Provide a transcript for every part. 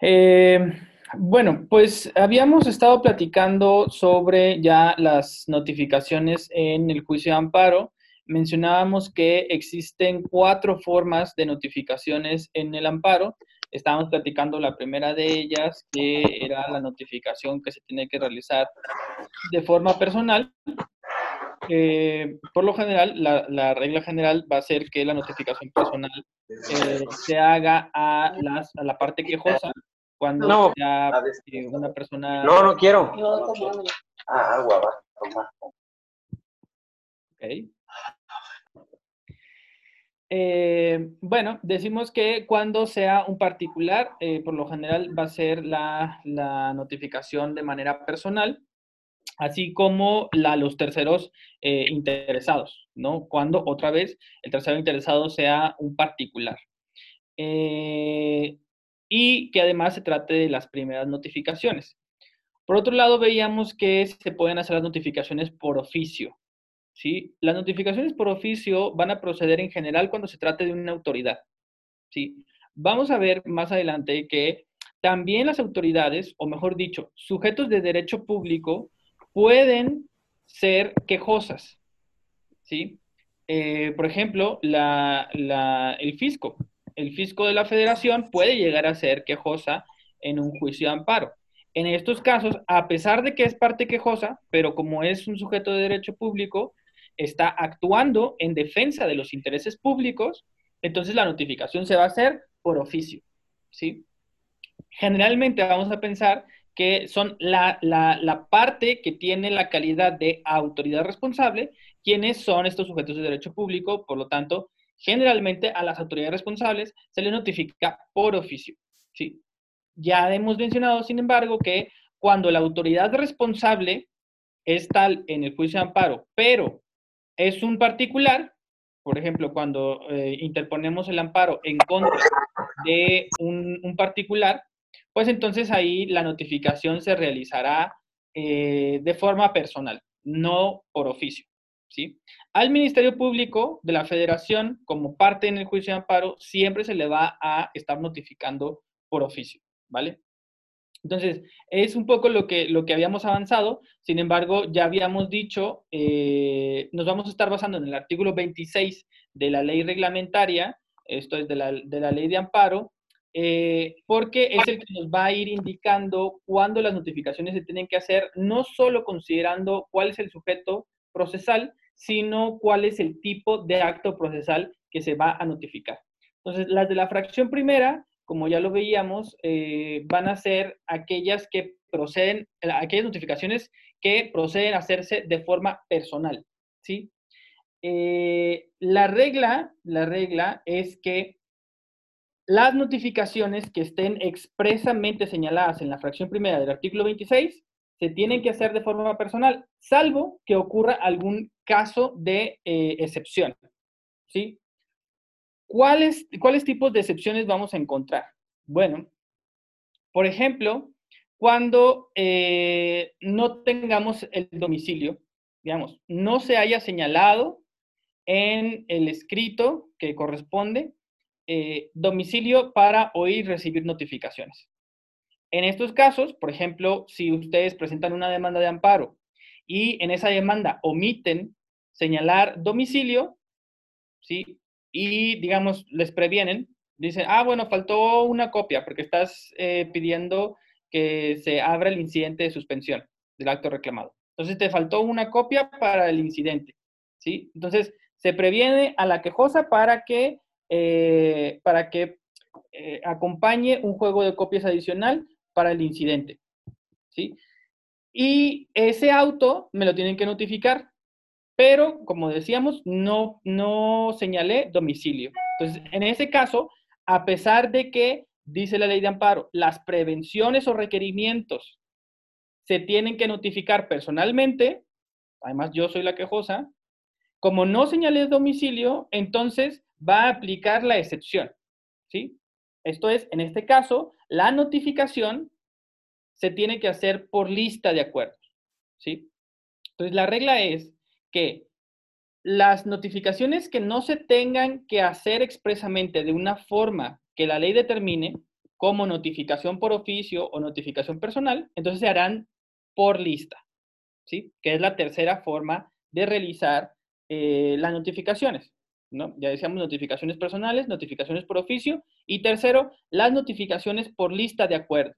Eh, bueno, pues habíamos estado platicando sobre ya las notificaciones en el juicio de amparo. Mencionábamos que existen cuatro formas de notificaciones en el amparo. Estábamos platicando la primera de ellas, que era la notificación que se tiene que realizar de forma personal. Eh, por lo general, la, regla general va a ser que la notificación personal eh, se haga a, las, a la parte quejosa cuando No, ya a ver. eh, una persona... No, no quiero. Ah, agua, va, toma. Ok. Eh, bueno, decimos que cuando sea un particular, eh, por lo general va a ser la, la notificación de manera personal, así como la, los terceros eh, interesados, ¿no? Cuando otra vez el tercero interesado sea un particular. Y que además se trate de las primeras notificaciones. Por otro lado, veíamos que se pueden hacer las notificaciones por oficio. ¿sí? Las notificaciones por oficio van a proceder en general cuando se trate de una autoridad. ¿sí? Vamos a ver más adelante que también las autoridades, o mejor dicho, sujetos de derecho público, pueden ser quejosas. ¿sí? Eh, por ejemplo, la, la, el fisco. El fisco de la federación puede llegar a ser quejosa en un juicio de amparo. En estos casos, a pesar de que es parte quejosa, pero como es un sujeto de derecho público, está actuando en defensa de los intereses públicos, entonces la notificación se va a hacer por oficio, ¿sí? Generalmente vamos a pensar que son la, la, la, parte que tiene la calidad de autoridad responsable, quienes son estos sujetos de derecho público, por lo tanto, generalmente a las autoridades responsables se les notifica por oficio, ¿sí? Ya hemos mencionado, sin embargo, que cuando la autoridad responsable es tal en el juicio de amparo, pero es un particular, por ejemplo, cuando eh, interponemos el amparo en contra de un, particular, pues entonces ahí la notificación se realizará eh, de forma personal, no por oficio. ¿sí? Al Ministerio Público de la Federación, como parte en el juicio de amparo, siempre se le va a estar notificando por oficio. ¿vale? Entonces, es un poco lo que, lo que habíamos avanzado, sin embargo, ya habíamos dicho, eh, nos vamos a estar basando en el artículo 26 de la ley reglamentaria, esto es de la, de la ley de amparo, eh, porque es el que nos va a ir indicando cuándo las notificaciones se tienen que hacer, no solo considerando cuál es el sujeto procesal, sino cuál es el tipo de acto procesal que se va a notificar. Entonces, las de la fracción primera como ya lo veíamos, eh, van a ser aquellas que proceden, aquellas notificaciones que proceden a hacerse de forma personal, ¿sí? Eh, la regla, la regla es que las notificaciones que estén expresamente señaladas en la fracción primera del artículo 26 se tienen que hacer de forma personal, salvo que ocurra algún caso de eh, excepción, ¿sí? ¿Cuáles, ¿Cuáles tipos de excepciones vamos a encontrar? Bueno, por ejemplo, cuando eh, no tengamos el domicilio, digamos, no se haya señalado en el escrito que corresponde eh, domicilio para oír y recibir notificaciones. En estos casos, por ejemplo, si ustedes presentan una demanda de amparo y en esa demanda omiten señalar domicilio, ¿sí? y, digamos, les previenen, dicen, ah, bueno, faltó una copia porque estás eh, pidiendo que se abra el incidente de suspensión del acto reclamado. Entonces, te faltó una copia para el incidente, ¿sí? Entonces, se previene a la quejosa para que, eh, para que eh, acompañe un juego de copias adicional para el incidente, ¿sí? Y ese auto me lo tienen que notificar pero como decíamos, no, no señalé domicilio. Entonces, en ese caso, a pesar de que, dice la ley de amparo, las prevenciones o requerimientos se tienen que notificar personalmente, además yo soy la quejosa, como no señalé domicilio, entonces va a aplicar la excepción, ¿sí? Esto es, en este caso, la notificación se tiene que hacer por lista de acuerdos, ¿sí? Entonces, la regla es que las notificaciones que no se tengan que hacer expresamente de una forma que la ley determine, como notificación por oficio o notificación personal, entonces se harán por lista, ¿sí? Que es la tercera forma de realizar eh, las notificaciones. ¿No? Ya decíamos notificaciones personales, notificaciones por oficio y tercero, las notificaciones por lista de acuerdo.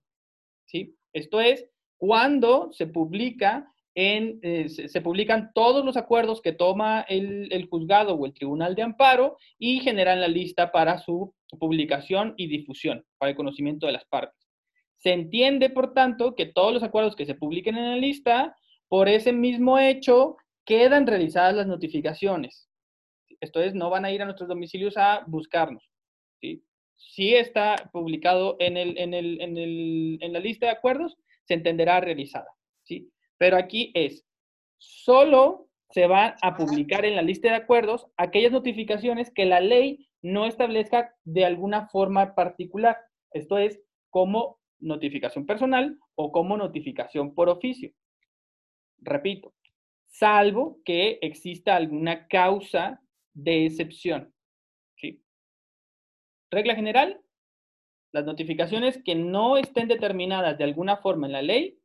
¿sí? Esto es cuando se publica eh, se, publican todos los acuerdos que toma el, el, juzgado o el tribunal de amparo y generan la lista para su publicación y difusión, para el conocimiento de las partes. Se entiende, por tanto, que todos los acuerdos que se publiquen en la lista, por ese mismo hecho, quedan realizadas las notificaciones. Esto es, no van a ir a nuestros domicilios a buscarnos. Si está publicado en, el, en, el, en, el, en la lista de acuerdos, se entenderá realizada. ¿sí? Pero aquí es, solo se van a publicar en la lista de acuerdos aquellas notificaciones que la ley no establezca de alguna forma particular. Esto es como notificación personal o como notificación por oficio. Repito, salvo que exista alguna causa de excepción. ¿sí? Regla general, las notificaciones que no estén determinadas de alguna forma en la ley,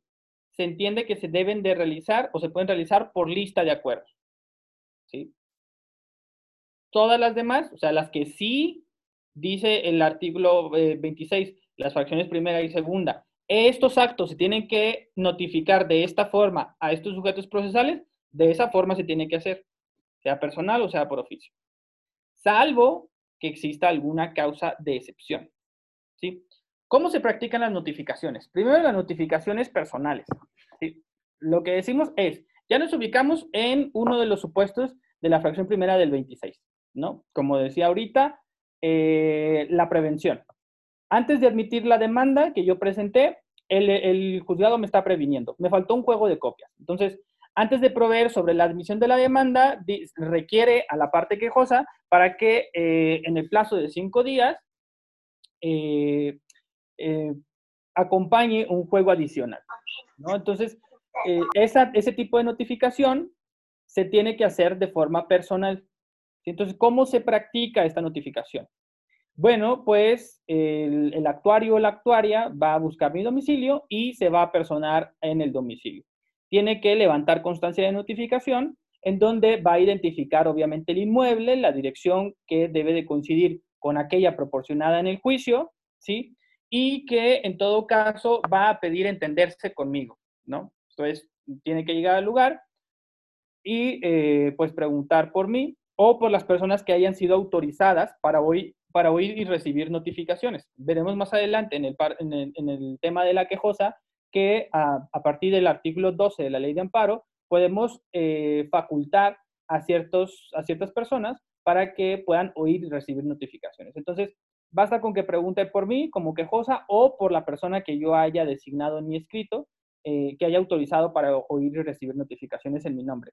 se entiende que se deben de realizar o se pueden realizar por lista de acuerdos. ¿sí? Todas las demás, o sea, las que sí dice el artículo 26, eh, las fracciones primera y segunda, estos actos se tienen que notificar de esta forma a estos sujetos procesales, de esa forma se tiene que hacer, sea personal o sea por oficio, salvo que exista alguna causa de excepción. ¿sí? ¿Cómo se practican las notificaciones? Primero, las notificaciones personales. ¿sí? Lo que decimos es, ya nos ubicamos en uno de los supuestos de la fracción primera del 26, ¿no? Como decía ahorita, eh, la prevención. Antes de admitir la demanda que yo presenté, el, el, juzgado me está previniendo. Me faltó un juego de copias. Entonces, antes de proveer sobre la admisión de la demanda, requiere a la parte quejosa para que eh, en el plazo de cinco días eh, eh, acompañe un juego adicional. Entonces, ese tipo de notificación se tiene que hacer de forma personal. Entonces, ¿cómo se practica esta notificación? Bueno, pues el, el actuario o la actuaria va a buscar mi domicilio y se va a personar en el domicilio tiene que levantar constancia de notificación en donde va a identificar obviamente el inmueble, la dirección que debe de coincidir con aquella proporcionada en el juicio, ¿sí? Y que en todo caso va a pedir entenderse conmigo, ¿no? Entonces, tiene que llegar al lugar y eh, pues preguntar por mí o por las personas que hayan sido autorizadas para oír, para oír y recibir notificaciones. Veremos más adelante en el, en el, en el tema de la quejosa que a, partir del artículo 12 de la ley de amparo podemos eh, facultar a, ciertos, a ciertas personas para que puedan oír y recibir notificaciones. Entonces, basta con que pregunte por mí como quejosa o por la persona que yo haya designado en mi escrito, eh, que haya autorizado para oír y recibir notificaciones en mi nombre.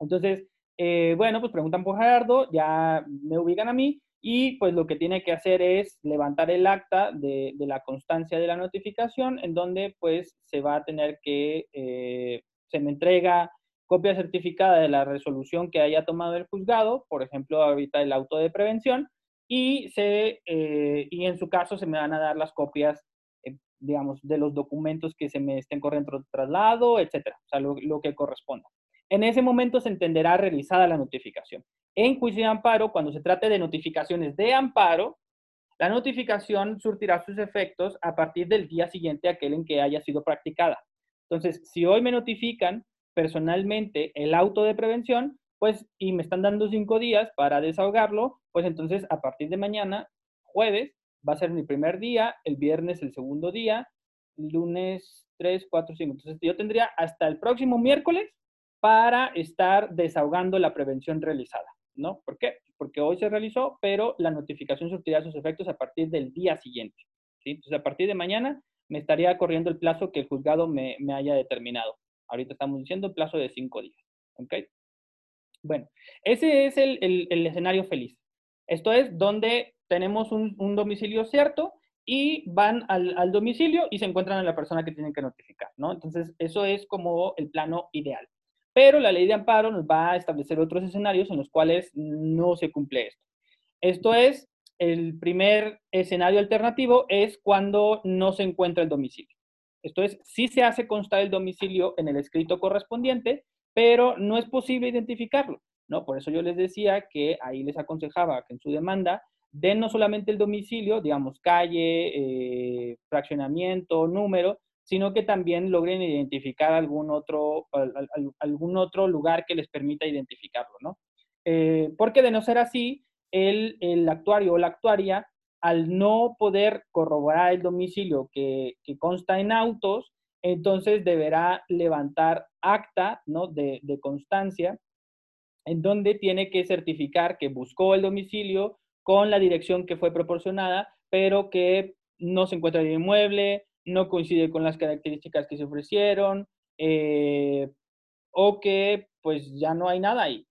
Entonces, eh, bueno, pues preguntan por Gerardo, ya me ubican a mí y pues lo que tiene que hacer es levantar el acta de, la constancia de la notificación en donde pues se va a tener que, eh, se me entrega copia certificada de la resolución que haya tomado el juzgado, por ejemplo ahorita el auto de prevención, y, se, eh, y en su caso se me van a dar las copias, eh, digamos, de los documentos que se me estén corriendo traslado, etcétera, o sea, lo que corresponda. En ese momento se entenderá realizada la notificación. En juicio de amparo, cuando se trate de notificaciones de amparo, la notificación surtirá sus efectos a partir del día siguiente aquel en que haya sido practicada. Entonces, si hoy me notifican personalmente el auto de prevención, pues, y me están dando cinco días para desahogarlo, pues entonces a partir de mañana, jueves, va a ser mi primer día, el viernes el segundo día, lunes 3, 4, 5. Entonces yo tendría hasta el próximo miércoles para estar desahogando la prevención realizada, ¿no? ¿Por qué? Porque hoy se realizó, pero la notificación surtirá sus efectos a partir del día siguiente, ¿sí? Entonces, a partir de mañana me estaría corriendo el plazo que el juzgado me, haya determinado. Ahorita estamos diciendo el plazo de cinco días, ¿ok? Bueno, ese es el, escenario feliz. Esto es donde tenemos un, domicilio cierto y van al, al, domicilio y se encuentran a la persona que tienen que notificar, ¿no? Entonces, eso es como el plano ideal. Pero la ley de amparo nos va a establecer otros escenarios en los cuales no se cumple esto. Esto es el primer escenario alternativo es cuando no se encuentra el domicilio. Esto es, sí se hace constar el domicilio en el escrito correspondiente, pero no es posible identificarlo, ¿no? Por eso yo les decía que ahí les aconsejaba que en su demanda den no solamente el domicilio, digamos, calle, eh, fraccionamiento, número, sino que también logren identificar algún otro, algún otro lugar que les permita identificarlo, ¿no? Eh, porque de no ser así, el, el, actuario o la actuaria, al no poder corroborar el domicilio que, que consta en autos, entonces deberá levantar acta ¿no? de, de constancia en donde tiene que certificar que buscó el domicilio con la dirección que fue proporcionada, pero que no se encuentra en el inmueble, no coincide con las características que se ofrecieron, eh, o que pues ya no hay nada ahí.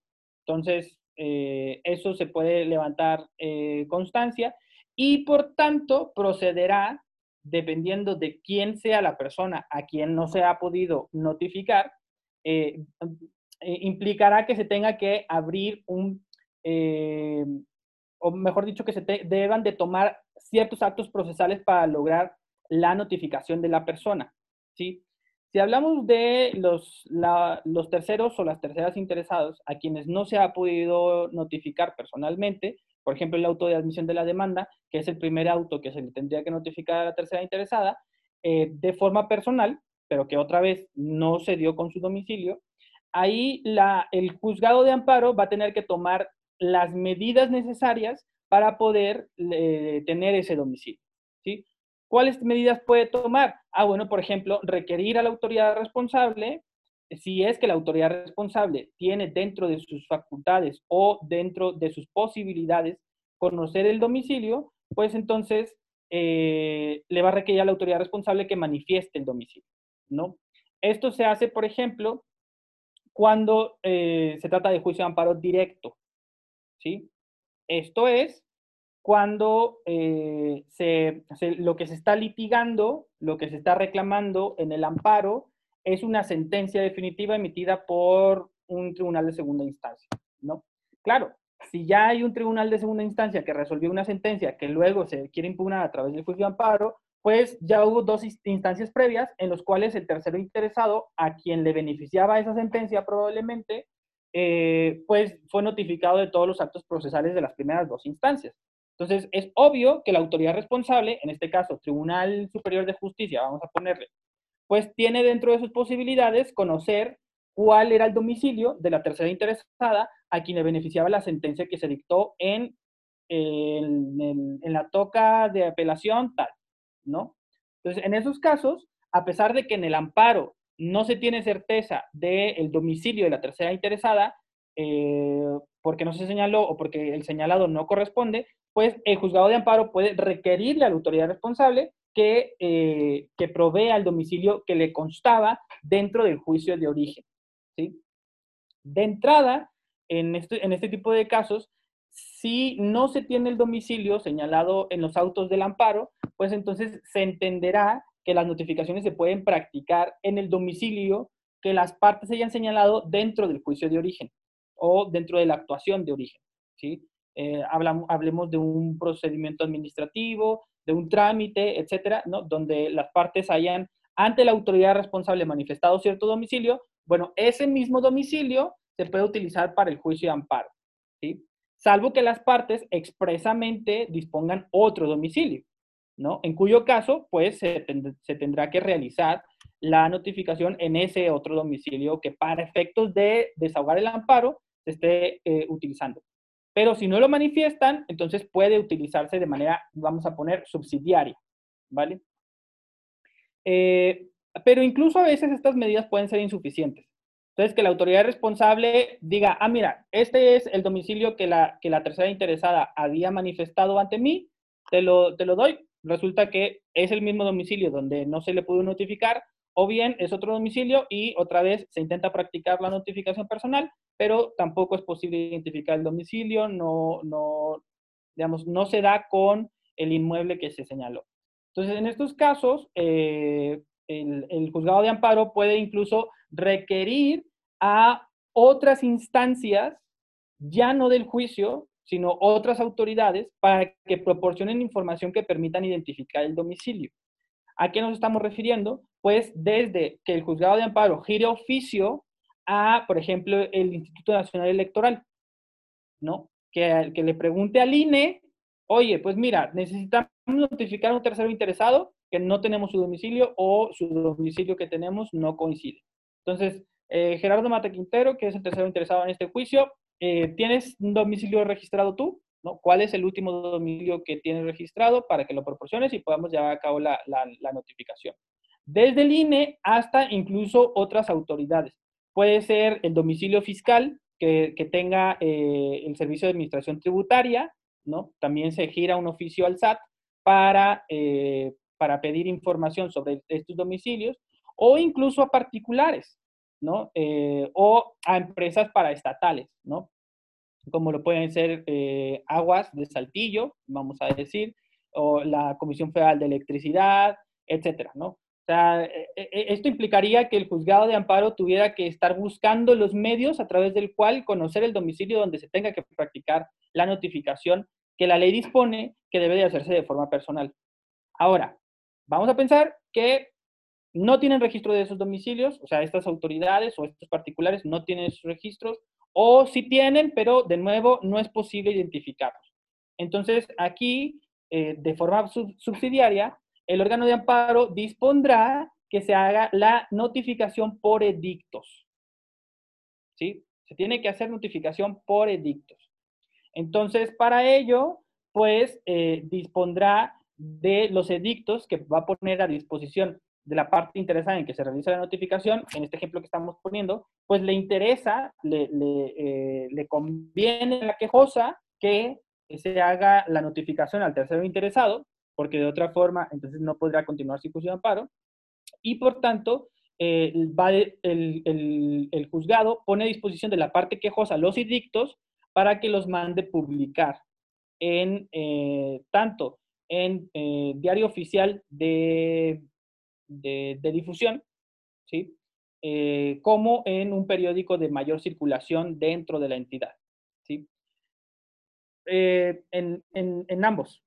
Entonces, eh, eso se puede levantar eh, constancia y por tanto procederá, dependiendo de quién sea la persona a quien no se ha podido notificar, implicará que se tenga que abrir un, o mejor dicho, que se deban de tomar ciertos actos procesales para lograr la notificación de la persona. ¿sí? Si hablamos de los, los terceros o las terceras interesados a quienes no se ha podido notificar personalmente, por ejemplo, el auto de admisión de la demanda, que es el primer auto que se le tendría que notificar a la tercera interesada, eh, de forma personal, pero que otra vez no se dio con su domicilio, ahí la, el juzgado de amparo va a tener que tomar las medidas necesarias para poder eh, tener ese domicilio. ¿sí? ¿Cuáles medidas puede tomar? Ah, bueno, por ejemplo, requerir a la autoridad responsable, si es que la autoridad responsable tiene dentro de sus facultades o dentro de sus posibilidades conocer el domicilio, pues entonces eh, le va a requerir a la autoridad responsable que manifieste el domicilio, ¿no? Esto se hace, por ejemplo, cuando eh, se trata de juicio de amparo directo, ¿sí? Esto es cuando eh, lo que se está litigando, lo que se está reclamando en el amparo es una sentencia definitiva emitida por un tribunal de segunda instancia, ¿no? Claro, si ya hay un tribunal de segunda instancia que resolvió una sentencia que luego se quiere impugnar a través del juicio de amparo, pues ya hubo dos instancias previas en las cuales el tercero interesado, a quien le beneficiaba esa sentencia probablemente, eh, pues fue notificado de todos los actos procesales de las primeras dos instancias. Entonces, es obvio que la autoridad responsable, en este caso, Tribunal Superior de Justicia, vamos a ponerle, pues tiene dentro de sus posibilidades conocer cuál era el domicilio de la tercera interesada a quien le beneficiaba la sentencia que se dictó en, en, la toca de apelación tal, ¿no? Entonces, en esos casos, a pesar de que en el amparo no se tiene certeza del domicilio de la tercera interesada, eh, porque no se señaló o porque el señalado no corresponde, pues el juzgado de amparo puede requerirle a la autoridad responsable que, eh, que provea el domicilio que le constaba dentro del juicio de origen. ¿sí? De entrada, en este, en este tipo de casos, si no se tiene el domicilio señalado en los autos del amparo, pues entonces se entenderá que las notificaciones se pueden practicar en el domicilio que las partes hayan señalado dentro del juicio de origen o dentro de la actuación de origen. ¿sí? Eh, hablamos, hablemos de un procedimiento administrativo, de un trámite, etcétera, ¿no? donde las partes hayan ante la autoridad responsable manifestado cierto domicilio, bueno, ese mismo domicilio se puede utilizar para el juicio de amparo, ¿sí? salvo que las partes expresamente dispongan otro domicilio, ¿no? En cuyo caso, pues, se, se tendrá que realizar la notificación en ese otro domicilio que para efectos de desahogar el amparo se esté eh, utilizando. Pero si no lo manifiestan, entonces puede utilizarse de manera, vamos a poner, subsidiaria, ¿vale? Eh, pero incluso a veces estas medidas pueden ser insuficientes. Entonces, que la autoridad responsable diga, ah, mira, este es el domicilio que la, que la tercera interesada había manifestado ante mí, te lo, te lo doy. Resulta que es el mismo domicilio donde no se le pudo notificar, o bien es otro domicilio y otra vez se intenta practicar la notificación personal, pero tampoco es posible identificar el domicilio, no, no, digamos, no se da con el inmueble que se señaló. Entonces, en estos casos, eh, el, el, juzgado de amparo puede incluso requerir a otras instancias, ya no del juicio, sino otras autoridades para que proporcionen información que permitan identificar el domicilio. ¿A qué nos estamos refiriendo? Pues desde que el juzgado de amparo gire oficio a, por ejemplo, el Instituto Nacional Electoral, ¿no? Que, le pregunte al INE, oye, pues mira, necesitamos notificar a un tercero interesado que no tenemos su domicilio o su domicilio que tenemos no coincide. Entonces, eh, Gerardo Mata Quintero, que es el tercero interesado en este juicio, eh, ¿tienes un domicilio registrado tú? ¿No? ¿Cuál es el último domicilio que tienes registrado para que lo proporciones y podamos llevar a cabo la, notificación? Desde el INE hasta incluso otras autoridades. Puede ser el domicilio fiscal que, tenga eh, el Servicio de Administración Tributaria, ¿no? También se gira un oficio al SAT para, para pedir información sobre estos domicilios o incluso a particulares, ¿no? Eh, o a empresas paraestatales, ¿no? Como lo pueden ser eh, Aguas de Saltillo, vamos a decir, o la Comisión Federal de Electricidad, etcétera, ¿no? O sea, e, e, e, esto implicaría que el juzgado de amparo tuviera que estar buscando los medios a través del cual conocer el domicilio donde se tenga que practicar la notificación que la ley dispone que debe de hacerse de forma personal. Ahora, vamos a pensar que no tienen registro de esos domicilios, o sea, estas autoridades o estos particulares no tienen esos registros, o sí tienen, pero de nuevo no es posible identificarlos. Entonces, aquí, eh, de forma subsidiaria, el órgano de amparo dispondrá que se haga la notificación por edictos. ¿Sí? Se tiene que hacer notificación por edictos. Entonces, para ello, pues, eh, dispondrá de los edictos que va a poner a disposición de la parte interesada en que se realiza la notificación, en este ejemplo que estamos poniendo, pues le interesa, le, le, eh, conviene a la quejosa que se haga la notificación al tercero interesado, porque de otra forma entonces no podrá continuar su juicio de amparo, y por tanto eh, va el, el, juzgado pone a disposición de la parte quejosa los edictos para que los mande publicar en eh, tanto en diario oficial de de, difusión, ¿sí? Eh, como en un periódico de mayor circulación dentro de la entidad. ¿sí? Eh, en, en, ambos,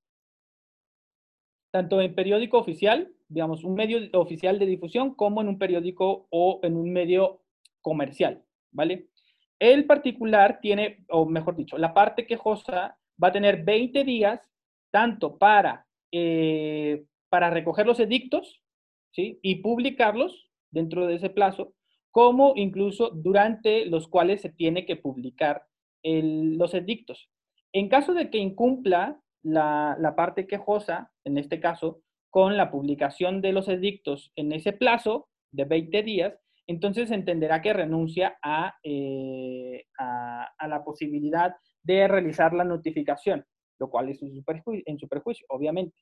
tanto en periódico oficial, digamos, un medio oficial de difusión, como en un periódico o en un medio comercial, ¿vale? El particular tiene, o mejor dicho, la parte quejosa va a tener 20 días tanto para, eh, para recoger los edictos, y publicarlos dentro de ese plazo, como incluso durante los cuales se tiene que publicar los edictos. En caso de que incumpla la, la, parte quejosa, en este caso, con la publicación de los edictos en ese plazo de 20 días, entonces entenderá que renuncia a, eh, a, la posibilidad de realizar la notificación, lo cual es en su perjuicio, obviamente.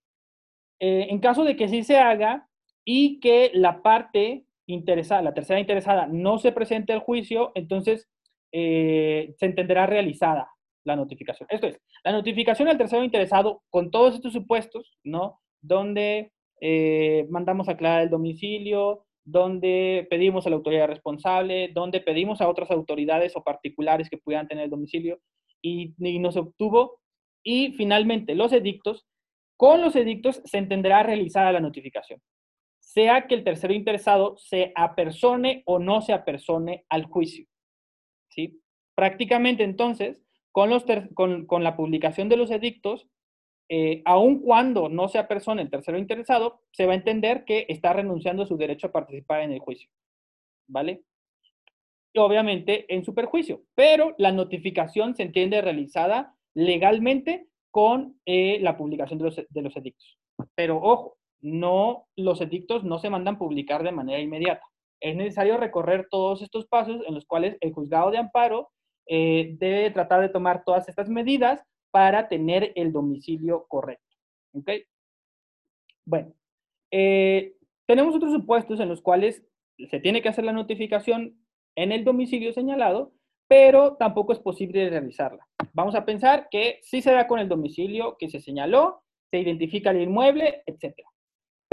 Eh, en caso de que sí se haga, y que la parte interesada, la tercera interesada, no se presente al juicio, entonces eh, se entenderá realizada la notificación. Esto es, la notificación al tercero interesado con todos estos supuestos, ¿no? Donde eh, mandamos aclarar el domicilio, donde pedimos a la autoridad responsable, donde pedimos a otras autoridades o particulares que pudieran tener el domicilio y, y no se obtuvo. Y finalmente, los edictos. Con los edictos se entenderá realizada la notificación sea que el tercero interesado se apersone o no se apersone al juicio. ¿sí? Prácticamente entonces, con, los con, la publicación de los edictos, eh, aun cuando no se apersone el tercero interesado, se va a entender que está renunciando a su derecho a participar en el juicio. ¿Vale? Obviamente en su perjuicio, pero la notificación se entiende realizada legalmente con eh, la publicación de los, de los edictos. Pero ojo, no, los edictos no se mandan publicar de manera inmediata. Es necesario recorrer todos estos pasos en los cuales el juzgado de amparo eh, debe tratar de tomar todas estas medidas para tener el domicilio correcto. Bueno, eh, tenemos otros supuestos en los cuales se tiene que hacer la notificación en el domicilio señalado, pero tampoco es posible realizarla. Vamos a pensar que sí se da con el domicilio que se señaló, se identifica el inmueble, etcétera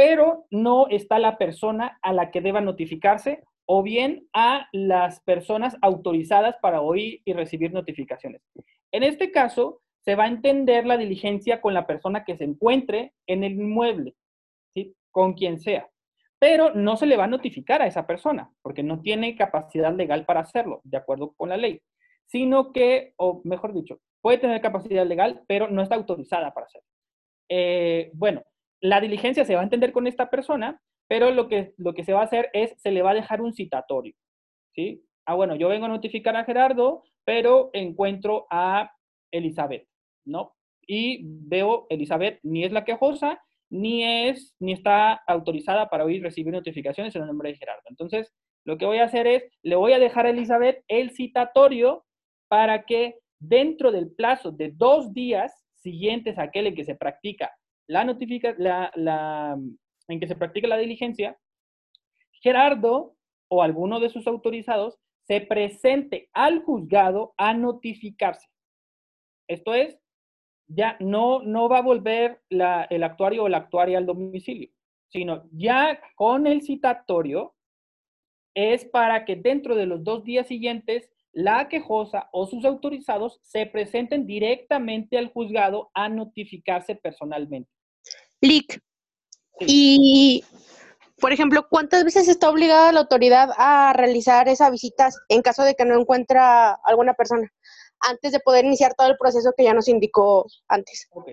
pero no está la persona a la que deba notificarse o bien a las personas autorizadas para oír y recibir notificaciones. En este caso, se va a entender la diligencia con la persona que se encuentre en el inmueble, ¿sí? Con quien sea. Pero no se le va a notificar a esa persona, porque no tiene capacidad legal para hacerlo, de acuerdo con la ley. Sino que, o mejor dicho, puede tener capacidad legal, pero no está autorizada para hacerlo. Eh, bueno, la diligencia se va a entender con esta persona, pero lo que, lo que se va a hacer es, se le va a dejar un citatorio, ¿sí? Ah, bueno, yo vengo a notificar a Gerardo, pero encuentro a Elizabeth, ¿no? Y veo Elizabeth ni es la quejosa, ni es, ni está autorizada para hoy recibir notificaciones en el nombre de Gerardo. Entonces, lo que voy a hacer es, le voy a dejar a Elizabeth el citatorio para que dentro del plazo de dos días siguientes a aquel en que se practica la notifica, la, en que se practica la diligencia, Gerardo o alguno de sus autorizados se presente al juzgado a notificarse. Esto es, ya no, no va a volver el actuario o la actuaria al domicilio, sino ya con el citatorio es para que dentro de los dos días siguientes la quejosa o sus autorizados se presenten directamente al juzgado a notificarse personalmente. Lic. Y, por ejemplo, ¿cuántas veces está obligada la autoridad a realizar esas visitas en caso de que no encuentra alguna persona antes de poder iniciar todo el proceso que ya nos indicó antes? Ok,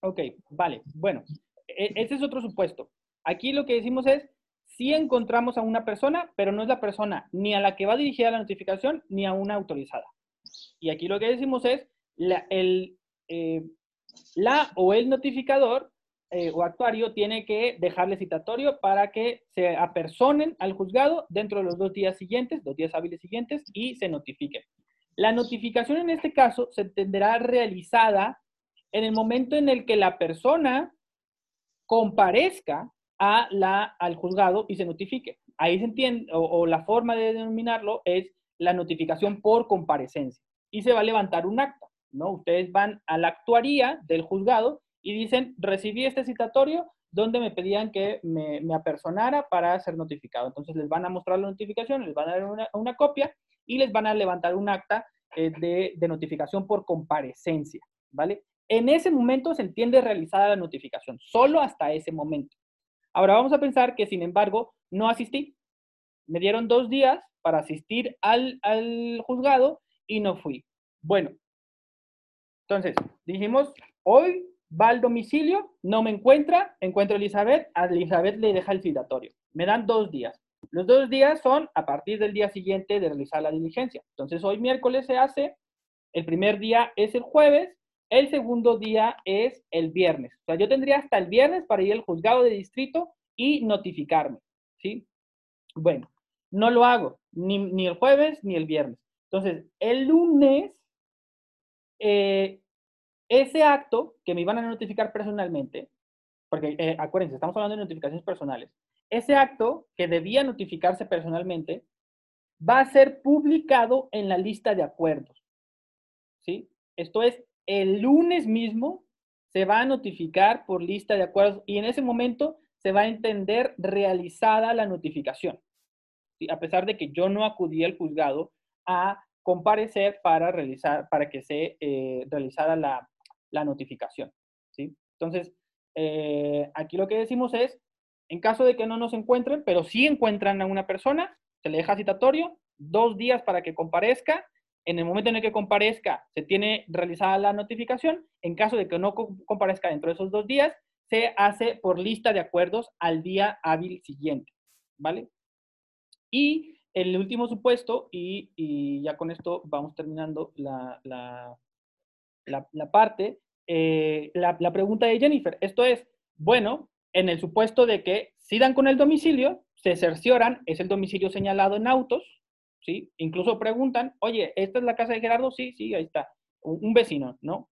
okay vale. Bueno, e, ese es otro supuesto. Aquí lo que decimos es, si encontramos a una persona, pero no es la persona ni a la que va dirigida la notificación ni a una autorizada. Y aquí lo que decimos es, la, el, eh, la o el notificador eh, o actuario tiene que dejarle citatorio para que se apersonen al juzgado dentro de los dos días siguientes, dos días hábiles siguientes, y se notifiquen. La notificación en este caso se tendrá realizada en el momento en el que la persona comparezca a la, al juzgado y se notifique. Ahí se entiende, o, la forma de denominarlo es la notificación por comparecencia. Y se va a levantar un acta, ¿no? Ustedes van a la actuaría del juzgado y dicen, recibí este citatorio donde me pedían que me, apersonara para ser notificado. Entonces les van a mostrar la notificación, les van a dar una, copia y les van a levantar un acta eh, de, de notificación por comparecencia, ¿vale? En ese momento se entiende realizada la notificación, solo hasta ese momento. Ahora vamos a pensar que, sin embargo, no asistí. Me dieron dos días para asistir al, juzgado y no fui. Bueno, entonces dijimos, hoy va al domicilio, no me encuentra, encuentro a Elizabeth, a Elizabeth le deja el citatorio. Me dan dos días. Los dos días son a partir del día siguiente de realizar la diligencia. Entonces hoy miércoles se hace, el primer día es el jueves el segundo día es el viernes. O sea, yo tendría hasta el viernes para ir al juzgado de distrito y notificarme, ¿sí? Bueno, no lo hago, ni, el jueves ni el viernes. Entonces, el lunes, eh, ese acto que me iban a notificar personalmente, porque eh, acuérdense, estamos hablando de notificaciones personales, ese acto que debía notificarse personalmente va a ser publicado en la lista de acuerdos, ¿sí? Esto es, el lunes mismo se va a notificar por lista de acuerdos y en ese momento se va a entender realizada la notificación. A pesar de que yo no acudí al juzgado a comparecer para, realizar, para que se eh, realizara la, notificación. ¿sí? Entonces, eh, aquí lo que decimos es, en caso de que no nos encuentren, pero sí encuentran a una persona, se le deja citatorio, dos días para que comparezca en el momento en el que comparezca, se tiene realizada la notificación. En caso de que no comparezca dentro de esos dos días, se hace por lista de acuerdos al día hábil siguiente, ¿vale? Y el último supuesto, y, ya con esto vamos terminando la, la, parte, eh, la, pregunta de Jennifer. Esto es, bueno, en el supuesto de que si dan con el domicilio, se cercioran, es el domicilio señalado en autos, ¿sí? Incluso preguntan, oye, ¿esta es la casa de Gerardo? Sí, sí, ahí está. Un, vecino, ¿no?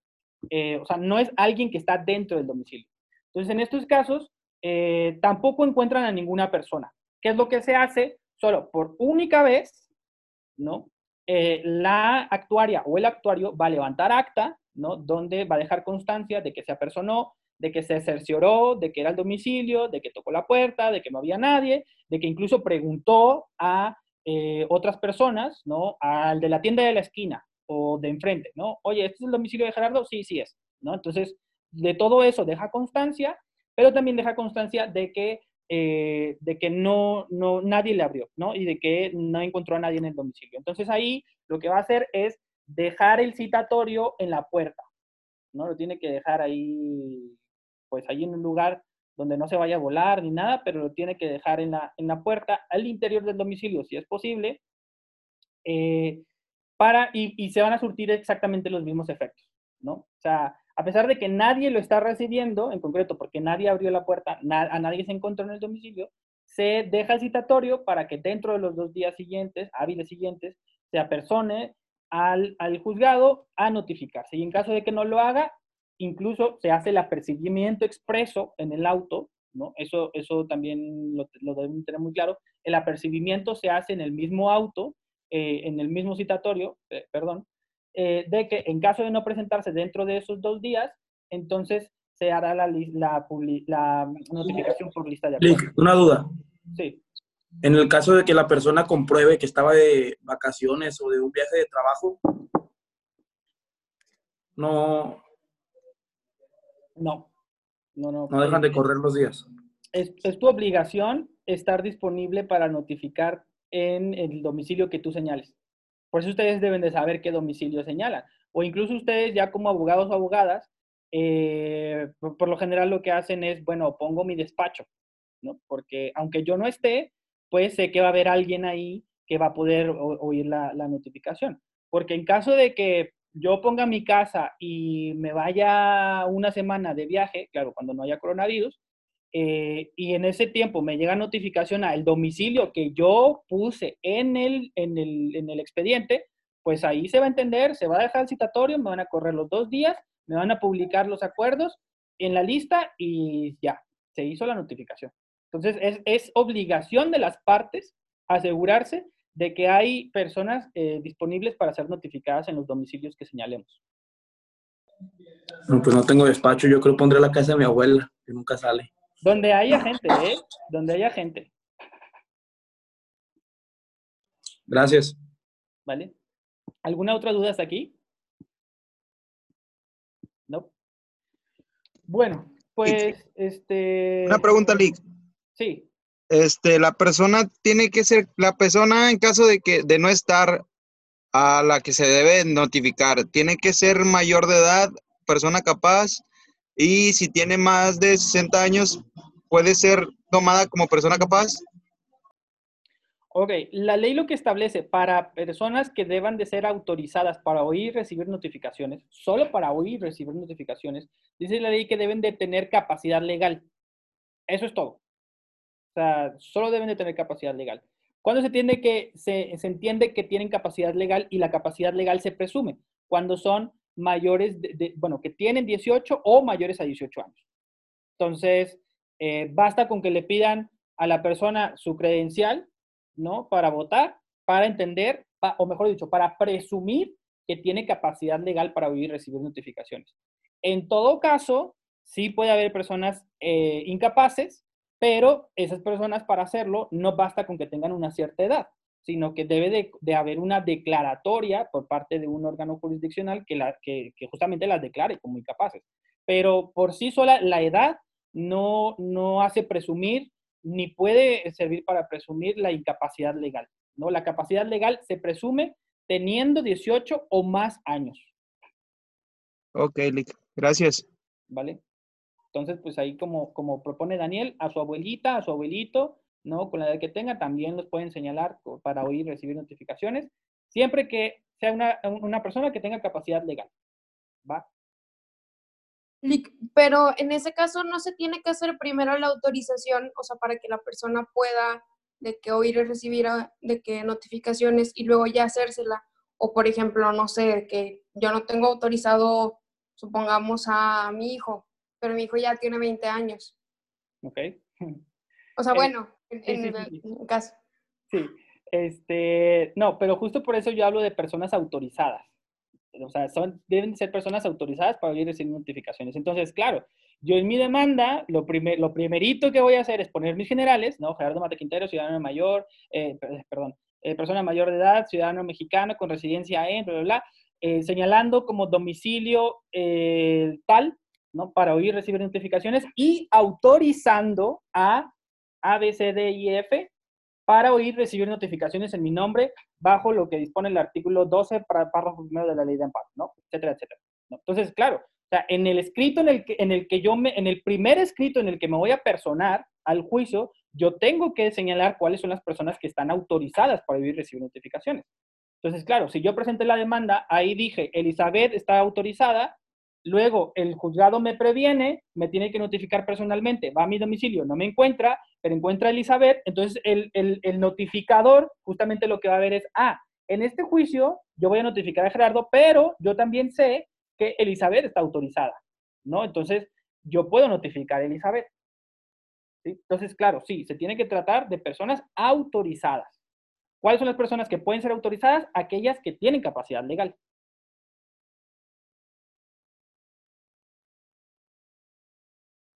Eh, o sea, no es alguien que está dentro del domicilio. Entonces, en estos casos, eh, tampoco encuentran a ninguna persona. ¿Qué es lo que se hace? Solo por única vez, ¿no? Eh, la actuaria o el actuario va a levantar acta, ¿no? Donde va a dejar constancia de que se apersonó, de que se cercioró, de que era el domicilio, de que tocó la puerta, de que no había nadie, de que incluso preguntó a eh, otras personas, ¿no? Al de la tienda de la esquina o de enfrente, ¿no? Oye, ¿este es el domicilio de Gerardo? Sí, sí es, ¿no? Entonces, de todo eso deja constancia, pero también deja constancia de que, eh, de que no, no, nadie le abrió, ¿no? Y de que no encontró a nadie en el domicilio. Entonces ahí lo que va a hacer es dejar el citatorio en la puerta, ¿no? Lo tiene que dejar ahí, pues ahí en un lugar donde no se vaya a volar ni nada, pero lo tiene que dejar en la, en la puerta, al interior del domicilio, si es posible, eh, para, y, y, se van a surtir exactamente los mismos efectos, ¿no? O sea, a pesar de que nadie lo está recibiendo, en concreto, porque nadie abrió la puerta, a nadie se encontró en el domicilio, se deja el citatorio para que dentro de los dos días siguientes, hábiles siguientes, se apersone al, al juzgado a notificarse. Y en caso de que no lo haga, incluso se hace el apercibimiento expreso en el auto, ¿no? Eso, eso también lo, lo deben tener muy claro. El apercibimiento se hace en el mismo auto, eh, en el mismo citatorio, eh, perdón, eh, de que en caso de no presentarse dentro de esos dos días, entonces se hará la, la, la notificación por lista de acuerdo. Una duda. Sí. En el caso de que la persona compruebe que estaba de vacaciones o de un viaje de trabajo, no, no, no, no. No dejan de correr los días. Es, es, tu obligación estar disponible para notificar en el domicilio que tú señales. Por eso ustedes deben de saber qué domicilio señalan. O incluso ustedes ya como abogados o abogadas, eh, por, por, lo general lo que hacen es, bueno, pongo mi despacho, ¿no? Porque aunque yo no esté, pues sé que va a haber alguien ahí que va a poder oír la, la notificación. Porque en caso de que yo ponga mi casa y me vaya una semana de viaje, claro, cuando no haya coronavirus, eh, y en ese tiempo me llega notificación al domicilio que yo puse en el, en, el, en el expediente, pues ahí se va a entender, se va a dejar el citatorio, me van a correr los dos días, me van a publicar los acuerdos en la lista y ya, se hizo la notificación. Entonces, es, es obligación de las partes asegurarse de que hay personas eh, disponibles para ser notificadas en los domicilios que señalemos. No, pues no tengo despacho, yo creo que pondré la casa de mi abuela, que nunca sale. Donde haya gente, ¿eh? Donde haya gente. Gracias. ¿Vale? ¿Alguna otra duda hasta aquí? No. Bueno, pues, este... Una pregunta, Lick. Sí este, la persona tiene que ser, la persona en caso de que, de no estar a la que se debe notificar, tiene que ser mayor de edad, persona capaz, y si tiene más de 60 años, puede ser tomada como persona capaz. Ok, la ley lo que establece para personas que deban de ser autorizadas para oír y recibir notificaciones, solo para oír y recibir notificaciones, dice la ley que deben de tener capacidad legal. Eso es todo. Sea, solo deben de tener capacidad legal. ¿Cuándo se, tiene que, se, se, entiende que tienen capacidad legal y la capacidad legal se presume? Cuando son mayores, de, bueno, que tienen 18 o mayores a 18 años. Entonces, eh, basta con que le pidan a la persona su credencial, ¿no? Para votar, para entender, o mejor dicho, para presumir que tiene capacidad legal para oír y recibir notificaciones. En todo caso, sí puede haber personas eh, incapaces pero esas personas para hacerlo no basta con que tengan una cierta edad, sino que debe de, de haber una declaratoria por parte de un órgano jurisdiccional que, la, que, que, justamente las declare como incapaces. Pero por sí sola la edad no, no hace presumir ni puede servir para presumir la incapacidad legal. ¿no? La capacidad legal se presume teniendo 18 o más años. Ok, gracias. ¿Vale? Entonces, pues ahí como, como propone Daniel, a su abuelita, a su abuelito, ¿no? Con la edad que tenga, también los pueden señalar para oír, recibir notificaciones, siempre que sea una, una persona que tenga capacidad legal. ¿Va? Pero en ese caso no se tiene que hacer primero la autorización, o sea, para que la persona pueda de que oír y recibir de que notificaciones y luego ya hacérsela. O por ejemplo, no sé, que yo no tengo autorizado, supongamos, a mi hijo, pero mi hijo ya tiene 20 años. Ok. O sea, bueno, en, sí, en, sí, sí. el caso. Sí, este, no, pero justo por eso yo hablo de personas autorizadas. O sea, son, deben ser personas autorizadas para oír recibir notificaciones. Entonces, claro, yo en mi demanda, lo, primer, lo primerito que voy a hacer es poner mis generales, ¿no? Gerardo Mate Quintero, ciudadano mayor, eh, perdón, eh, persona mayor de edad, ciudadano mexicano con residencia en, bla, bla, bla, eh, señalando como domicilio eh, tal, Para oír recibir notificaciones y autorizando a A, B, C, D y F para oír recibir notificaciones en mi nombre bajo lo que dispone el artículo 12 para párrafo primero de la ley de amparo, ¿no? Etcétera, etcétera. ¿no? Entonces, claro, en el escrito en el que, en el que yo me, en el primer escrito en el que me voy a personar al juicio, yo tengo que señalar cuáles son las personas que están autorizadas para oír recibir notificaciones. Entonces, claro, si yo presenté la demanda, ahí dije, Elizabeth está autorizada, luego el juzgado me previene, me tiene que notificar personalmente, va a mi domicilio, no me encuentra, pero encuentra a Elizabeth, entonces el, notificador justamente lo que va a ver es, ah, en este juicio yo voy a notificar a Gerardo, pero yo también sé que Elizabeth está autorizada, ¿no? Entonces, yo puedo notificar a Elizabeth. Entonces, claro, sí, se tiene que tratar de personas autorizadas. ¿Cuáles son las personas que pueden ser autorizadas? Aquellas que tienen capacidad legal.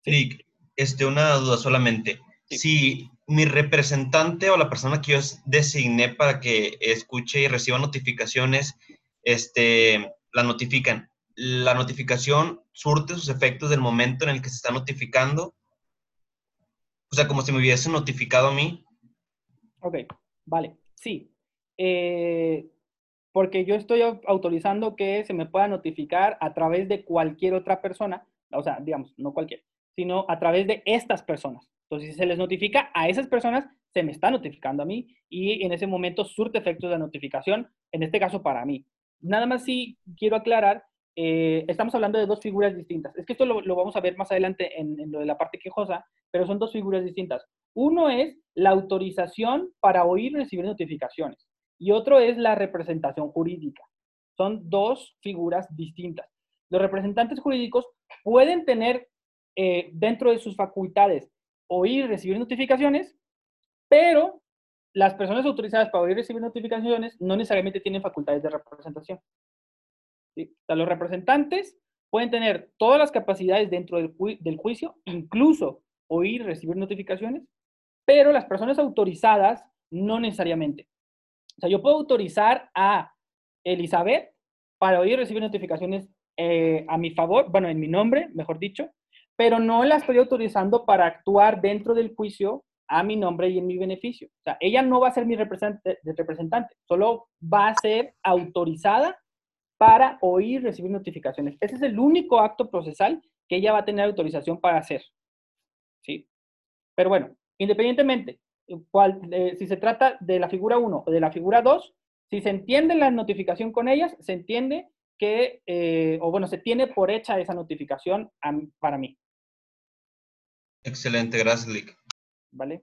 Eric, este, una duda solamente. Sí. Si mi representante o la persona que yo designé para que escuche y reciba notificaciones, este, la notifican, la notificación surte sus efectos del momento en el que se está notificando. O sea, como si me hubiese notificado a mí. Ok, vale, sí. Eh, porque yo estoy au- autorizando que se me pueda notificar a través de cualquier otra persona, o sea, digamos, no cualquier, sino a través de estas personas. Entonces, si se les notifica a esas personas, se me está notificando a mí y en ese momento surte efectos de notificación, en este caso para mí. Nada más sí quiero aclarar, eh, estamos hablando de dos figuras distintas. Es que esto lo, lo vamos a ver más adelante en, en lo de la parte quejosa, pero son dos figuras distintas. Uno es la autorización para oír y recibir notificaciones y otro es la representación jurídica. Son dos figuras distintas. Los representantes jurídicos pueden tener eh, dentro de sus facultades oír y recibir notificaciones, pero las personas autorizadas para oír y recibir notificaciones no necesariamente tienen facultades de representación. ¿sí? O sea, los representantes pueden tener todas las capacidades dentro del, ju- del juicio, incluso oír y recibir notificaciones, pero las personas autorizadas no necesariamente. O sea, yo puedo autorizar a Elizabeth para oír y recibir notificaciones eh, a mi favor, bueno, en mi nombre, mejor dicho, pero no la estoy autorizando para actuar dentro del juicio a mi nombre y en mi beneficio. O sea, ella no va a ser mi representante, solo va a ser autorizada para oír recibir notificaciones. Ese es el único acto procesal que ella va a tener autorización para hacer. ¿Sí? Pero bueno, independientemente, cual, eh, si se trata de la figura 1 o de la figura 2, si se entiende la notificación con ellas, se entiende que, eh, o bueno, se tiene por hecha esa notificación para mí, Excelente, gracias, Lick. ¿vale?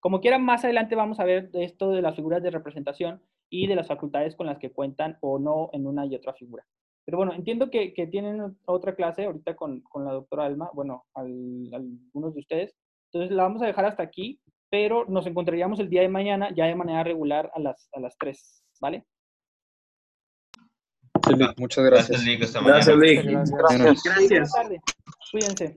Como quieran, más adelante vamos a ver esto de las figuras de representación y de las facultades con las que cuentan o no en una y otra figura. Pero bueno, entiendo que, que tienen otra clase ahorita con, con la doctora Alma, bueno, al- algunos de ustedes. Entonces la vamos a dejar hasta aquí, pero nos encontraríamos el día de mañana ya de manera regular a las, a las 3, ¿vale? Sí, Lick, muchas gracias. Gracias, Lick. Hasta mañana. Gracias, Lick. Gracias. Buenas tardes. Cuídense.